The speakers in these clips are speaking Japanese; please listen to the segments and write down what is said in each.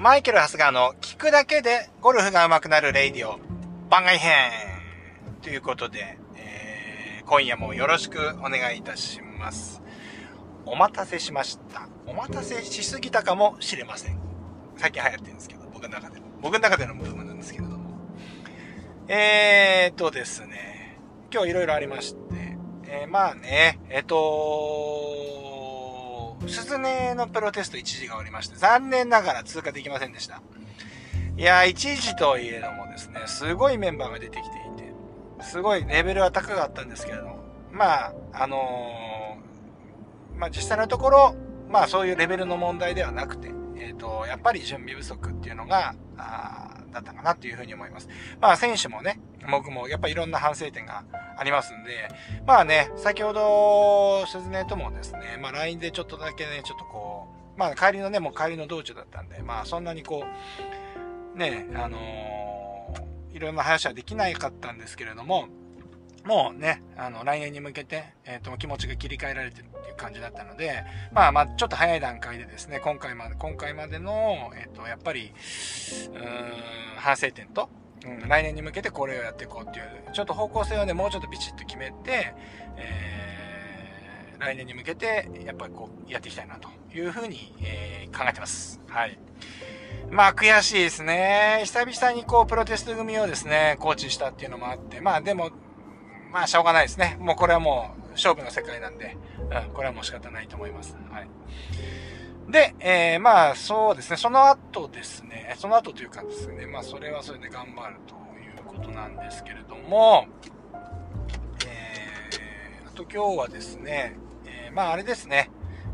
マイケル・ハスガーの聞くだけでゴルフが上手くなるレイディオ番外編ということで、えー、今夜もよろしくお願いいたします。お待たせしました。お待たせしすぎたかもしれません。最近流行ってるんですけど、僕の中で。僕の中でのムーブなんですけれども。えーとですね、今日いろいろありまして、えー、まあね、えっ、ー、とスズネのプロテスト1時が終わりまして、残念ながら通過できませんでした。いやー、1時といえどもですね、すごいメンバーが出てきていて、すごいレベルは高かったんですけれども、まあ、あのー、まあ実際のところ、まあそういうレベルの問題ではなくて、えっ、ー、と、やっぱり準備不足っていうのが、あだったかなっていうふうに思います。まあ選手もね、僕もやっぱいろんな反省点がありますんで、まあね、先ほど、鈴音ともですね、まあ LINE でちょっとだけね、ちょっとこう、まあ帰りのね、もう帰りの道中だったんで、まあそんなにこう、ね、あのー、いろんな話はできなかったんですけれども、もうね、あの、来年に向けて、えっ、ー、と、気持ちが切り替えられてるっていう感じだったので、まあまあ、ちょっと早い段階でですね、今回まで、今回までの、えっ、ー、と、やっぱり、う、反省点と、うん、来年に向けてこれをやっていこうっていう、ちょっと方向性をね、もうちょっとビチッと決めて、えー、来年に向けて、やっぱりこう、やっていきたいなというふうに、えー、考えてます。はい。まあ悔しいですね。久々にこう、プロテスト組をですね、コーチしたっていうのもあって、まあでも、まあ、しょうがないですね。もうこれはもう、勝負の世界なんで、うん、これはもう仕方ないと思います。はい。で、えー、まあ、そうですね。その後ですね、その後というかですね、まあ、それはそれで頑張るということなんですけれども、えー、あと今日はですね、えー、まあ、あれですね、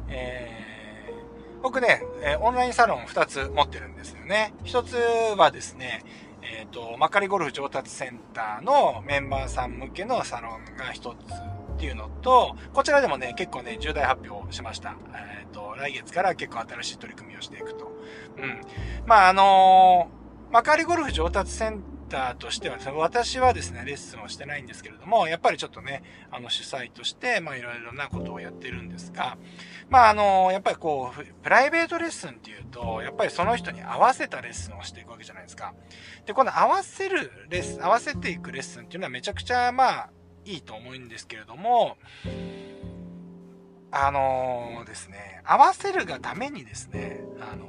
えー、僕ね、えオンラインサロン2つ持ってるんですよね。1つはですね、えっ、と、まかりゴルフ上達センターのメンバーさん向けのサロンが一つっていうのと、こちらでもね、結構ね、重大発表しました。えっ、ー、と、来月から結構新しい取り組みをしていくと。うん。まあ、あのー、まかりゴルフ上達センターとしてはですね、私はですね、レッスンをしてないんですけれども、やっぱりちょっとね、あの主催として、まあいろいろなことをやってるんですが、まああの、やっぱりこう、プライベートレッスンっていうと、やっぱりその人に合わせたレッスンをしていくわけじゃないですか。で、この合わせるレッスン、合わせていくレッスンっていうのはめちゃくちゃ、まあ、いいと思うんですけれども、あのー、ですね、合わせるがためにですね、あの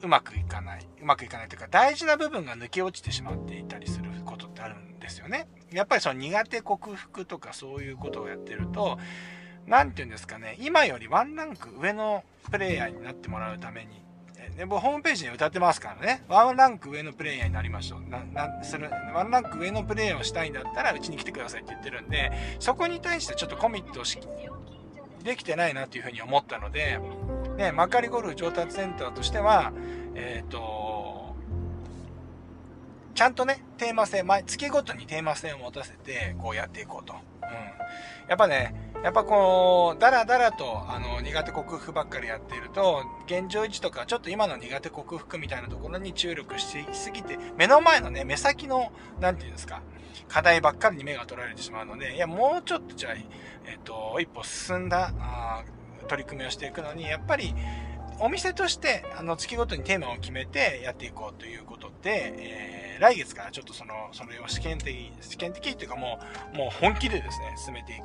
ー、うまくいかない。うまくいかないというか、大事な部分が抜け落ちてしまっていたりすることってあるんですよね。やっぱりその苦手克服とかそういうことをやってると、何て言うんですかね、今よりワンランク上のプレイヤーになってもらうために、でホームページに歌ってますからね、ワンランク上のプレイヤーになりましょう。な、な、する、ワンランク上のプレイヤーをしたいんだったら、うちに来てくださいって言ってるんで、そこに対してちょっとコミットし、できてないなっていうふうに思ったので、ね、まかりゴルフ上達センターとしては、えっ、ー、と、ちゃんとね、テーマ性、毎月ごとにテーマ性を持たせて、こうやっていこうと。うん。やっぱね、やっぱこう、だらだらと、あの、苦手克服ばっかりやっていると、現状維持とか、ちょっと今の苦手克服みたいなところに注力しすぎて、目の前のね、目先の、なんていうんですか、課題ばっかりに目が取られてしまうので、いや、もうちょっとじゃあ、えっ、と、一歩進んだ、あ取り組みをしていくのに、やっぱり、お店として、あの、月ごとにテーマを決めてやっていこうということで、えー、来月からちょっとその、それを試験的、試験的というかもう、もう本気でですね、進めていく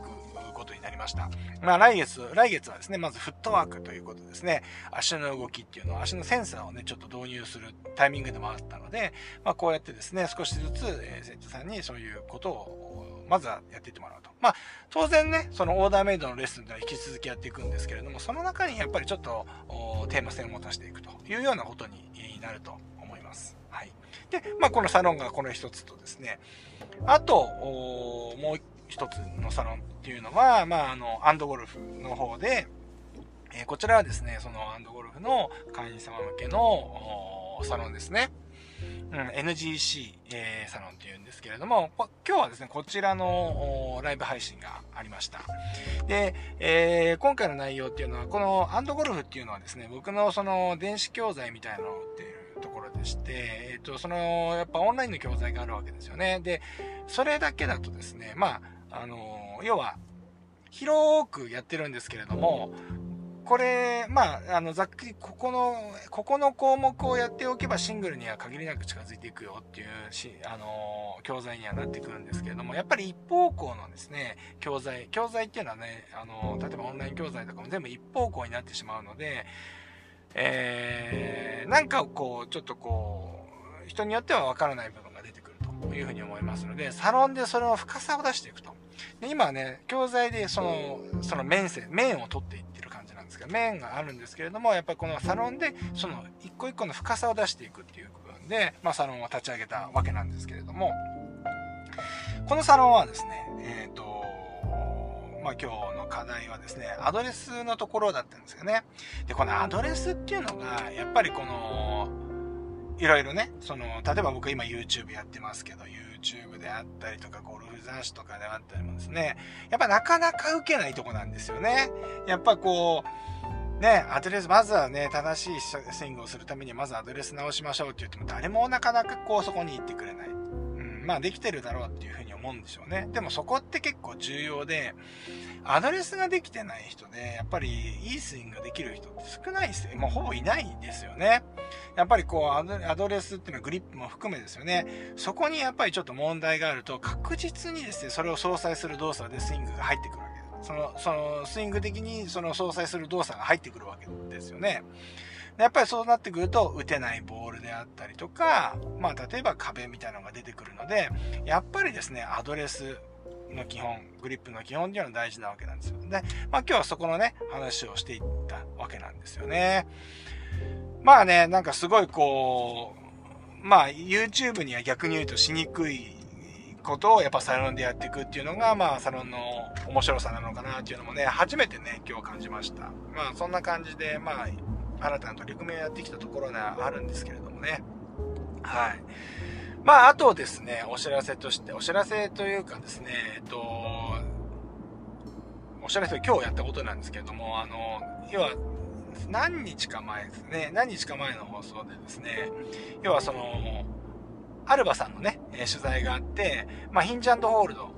ことになりました。まあ来月、来月はですね、まずフットワークということですね。足の動きっていうのは足のセンサーをね、ちょっと導入するタイミングでもあったので、まあこうやってですね、少しずつ、えー、生徒さんにそういうことを、まずはやっていってもらうと。まあ、当然ね、そのオーダーメイドのレッスンでは引き続きやっていくんですけれども、その中にやっぱりちょっとテーマ性を持たせていくというようなことになると思います。はい。で、まあ、このサロンがこの一つとですね、あと、もう一つのサロンっていうのは、まあ、あの、アンドゴルフの方で、えー、こちらはですね、そのアンドゴルフの会員様向けのサロンですね。うん、NGC、えー、サロンっていうんですけれども、今日はですね、こちらのライブ配信がありました。で、えー、今回の内容っていうのは、このアンドゴルフっていうのはですね、僕のその電子教材みたいなのを売っているところでして、えっ、ー、と、その、やっぱオンラインの教材があるわけですよね。で、それだけだとですね、まあ、あの要は、広くやってるんですけれども、これ、まあ、あの、ざっくり、ここの、ここの項目をやっておけばシングルには限りなく近づいていくよっていうし、あの、教材にはなってくるんですけれども、やっぱり一方向のですね、教材、教材っていうのはね、あの、例えばオンライン教材とかも全部一方向になってしまうので、えー、なんかこう、ちょっとこう、人によってはわからない部分が出てくるというふうに思いますので、サロンでその深さを出していくと。で今はね、教材でその、その面線、面を取っていってる感じなんですけど、面があるんですけれども、やっぱりこのサロンで、その一個一個の深さを出していくっていう部分で、まあサロンを立ち上げたわけなんですけれども、このサロンはですね、えっ、ー、と、まあ今日の課題はですね、アドレスのところだったんですよね。で、このアドレスっていうのが、やっぱりこの、いろいろね、その、例えば僕今 YouTube やってますけど、YouTube であったりとか、ゴルフ雑誌とかであったりもですね、やっぱなかなか受けないとこなんですよね。やっぱこう、ね、アドレス、まずはね、正しいスイングをするためにまずアドレス直しましょうって言っても誰もなかなかこうそこに行ってくれない。まあできてるだろうっていうふうに思うんでしょうね。でもそこって結構重要で、アドレスができてない人で、やっぱりいいスイングできる人って少ないですよ。もうほぼいないですよね。やっぱりこうアドレスっていうのはグリップも含めですよね。そこにやっぱりちょっと問題があると確実にですね、それを相殺する動作でスイングが入ってくるわけです。その、そのスイング的にその相殺する動作が入ってくるわけですよね。やっぱりそうなってくると打てないボールであったりとか、まあ例えば壁みたいなのが出てくるので、やっぱりですね、アドレスの基本、グリップの基本っていうのは大事なわけなんですよ。で、まあ今日はそこのね、話をしていったわけなんですよね。まあね、なんかすごいこう、まあ YouTube には逆に言うとしにくいことをやっぱサロンでやっていくっていうのが、まあサロンの面白さなのかなっていうのもね、初めてね、今日感じました。まあそんな感じで、まあ新たな取り組みをやってきたところがあるんですけれどもね。はい。まああとですね、お知らせとして、お知らせというかですね、えっと、お知らせ今日やったことなんですけれども、あの、要は何日か前ですね、何日か前の放送でですね、要はその、アルバさんのね、取材があって、まあ、ヒンジャンドホールド、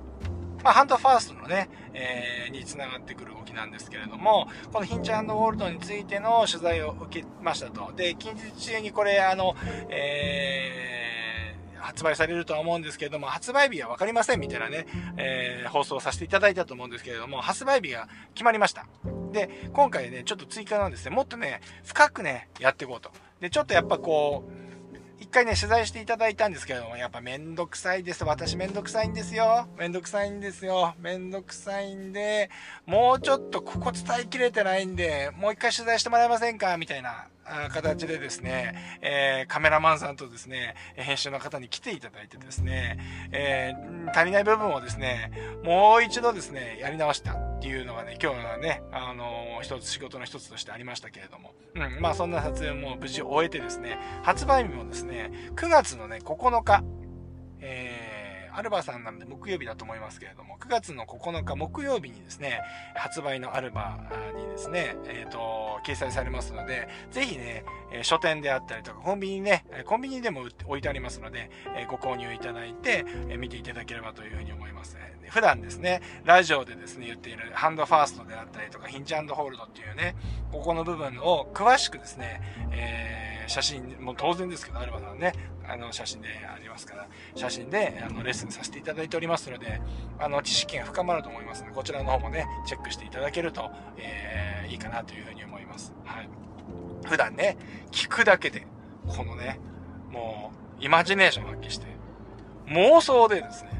まあ、ハンドファーストのね、えー、に繋がってくる動きなんですけれども、このヒンジホールドについての取材を受けましたと。で、近日中にこれ、あの、えー、発売されるとは思うんですけれども、発売日は分かりませんみたいなね、えー、放送させていただいたと思うんですけれども、発売日が決まりました。で、今回ね、ちょっと追加なんですね、もっとね、深くね、やっていこうと。で、ちょっとやっぱこう、一回ね、取材していただいたんですけれども、やっぱめんどくさいです。私めんどくさいんですよ。めんどくさいんですよ。めんどくさいんで、もうちょっとここ伝えきれてないんで、もう一回取材してもらえませんか？みたいな形でですね、えー、カメラマンさんとですね、編集の方に来ていただいてですね、えー、足りない部分をですね、もう一度ですね、やり直したっていうのがね、今日はね、あのー、一つ仕事の一つとしてありましたけれども、うん、まあそんな撮影も無事終えてですね、発売日もですね、9月のね、9日、えーアルバさんなんで木曜日だと思いますけれども、9月の9日木曜日にですね、発売のアルバにですね、えっ、ー、と、掲載されますので、ぜひね、書店であったりとか、コンビニね、コンビニでも置いてありますので、ご購入いただいて、見ていただければというふうに思います。普段ですね、ラジオでですね、言っているハンドファーストであったりとか、ヒンチホールドっていうね、ここの部分を詳しくですね、えー、写真、も当然ですけど、アルバさんね、あの、写真でありますから、写真で、あの、レッスンさせていただいておりますので、あの、知識が深まると思いますので、こちらの方もね、チェックしていただけると、えー、いいかなというふうに思います。はい。普段ね、聞くだけで、このね、もう、イマジネーションを発揮して、妄想でですね、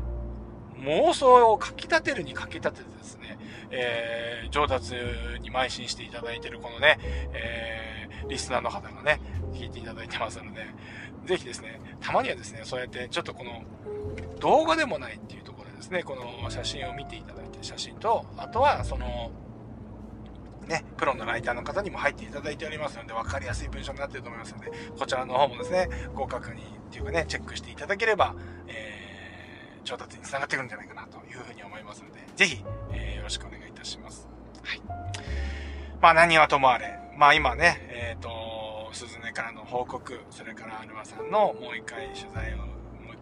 妄想をかき立てるにかき立ててですね、えー、上達に邁進していただいているこのね、えー、リスナーの方がね、聞いていただいてますので、ぜひですね、たまにはですね、そうやってちょっとこの動画でもないっていうところでですね、この写真を見ていただいて、写真と、あとはその、ね、プロのライターの方にも入っていただいておりますので、分かりやすい文章になっていると思いますので、こちらの方もですね、ご確認っていうかね、チェックしていただければ、えー、調達につながってくるんじゃないかなというふうに思いますので、ぜひ、えー、よろしくお願いいたします。はい。まあ何はともあれ、まあ今ね、えっ、ー、と、鈴音からの報告、それからアルマさんのもう一回取材を、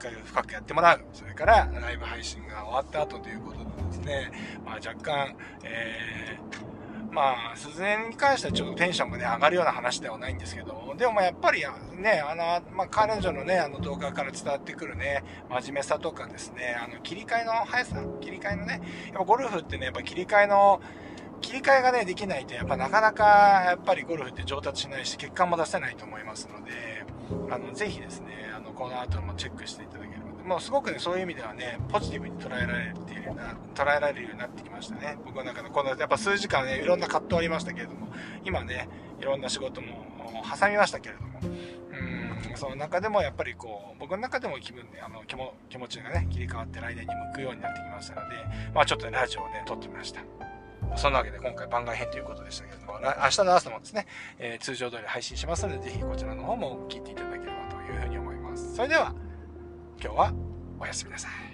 もう一回深くやってもらう、それからライブ配信が終わった後ということでですね、まあ若干、えーまあ、鈴音に関してはちょっとテンションがね、上がるような話ではないんですけど、でもまあやっぱりね、あの、まあ彼女のね、あの動画から伝わってくるね、真面目さとかですね、あの、切り替えの速さ、切り替えのね、やっぱゴルフってね、やっぱ切り替えの、切り替えがね、できないと、やっぱなかなか、やっぱりゴルフって上達しないし、結果も出せないと思いますので、あの、ぜひですね、あの、この後もチェックしていただければ。もうすごくね、そういう意味ではね、ポジティブに捉えられているような、捉えられるようになってきましたね。僕の中で、この、やっぱ数時間ね、いろんな葛藤ありましたけれども、今ね、いろんな仕事も挟みましたけれども、うん、その中でもやっぱりこう、僕の中でも気分で、あの、気も気持ちがね、切り替わって来年に向くようになってきましたので、まあちょっとね、ラジオをね、撮ってみました。そんなわけで今回番外編ということでしたけれども、明日の朝もですね、えー、通常通り配信しますので、ぜひこちらの方も聞いていただければというふうに思います。それでは、今日はおやすみなさい。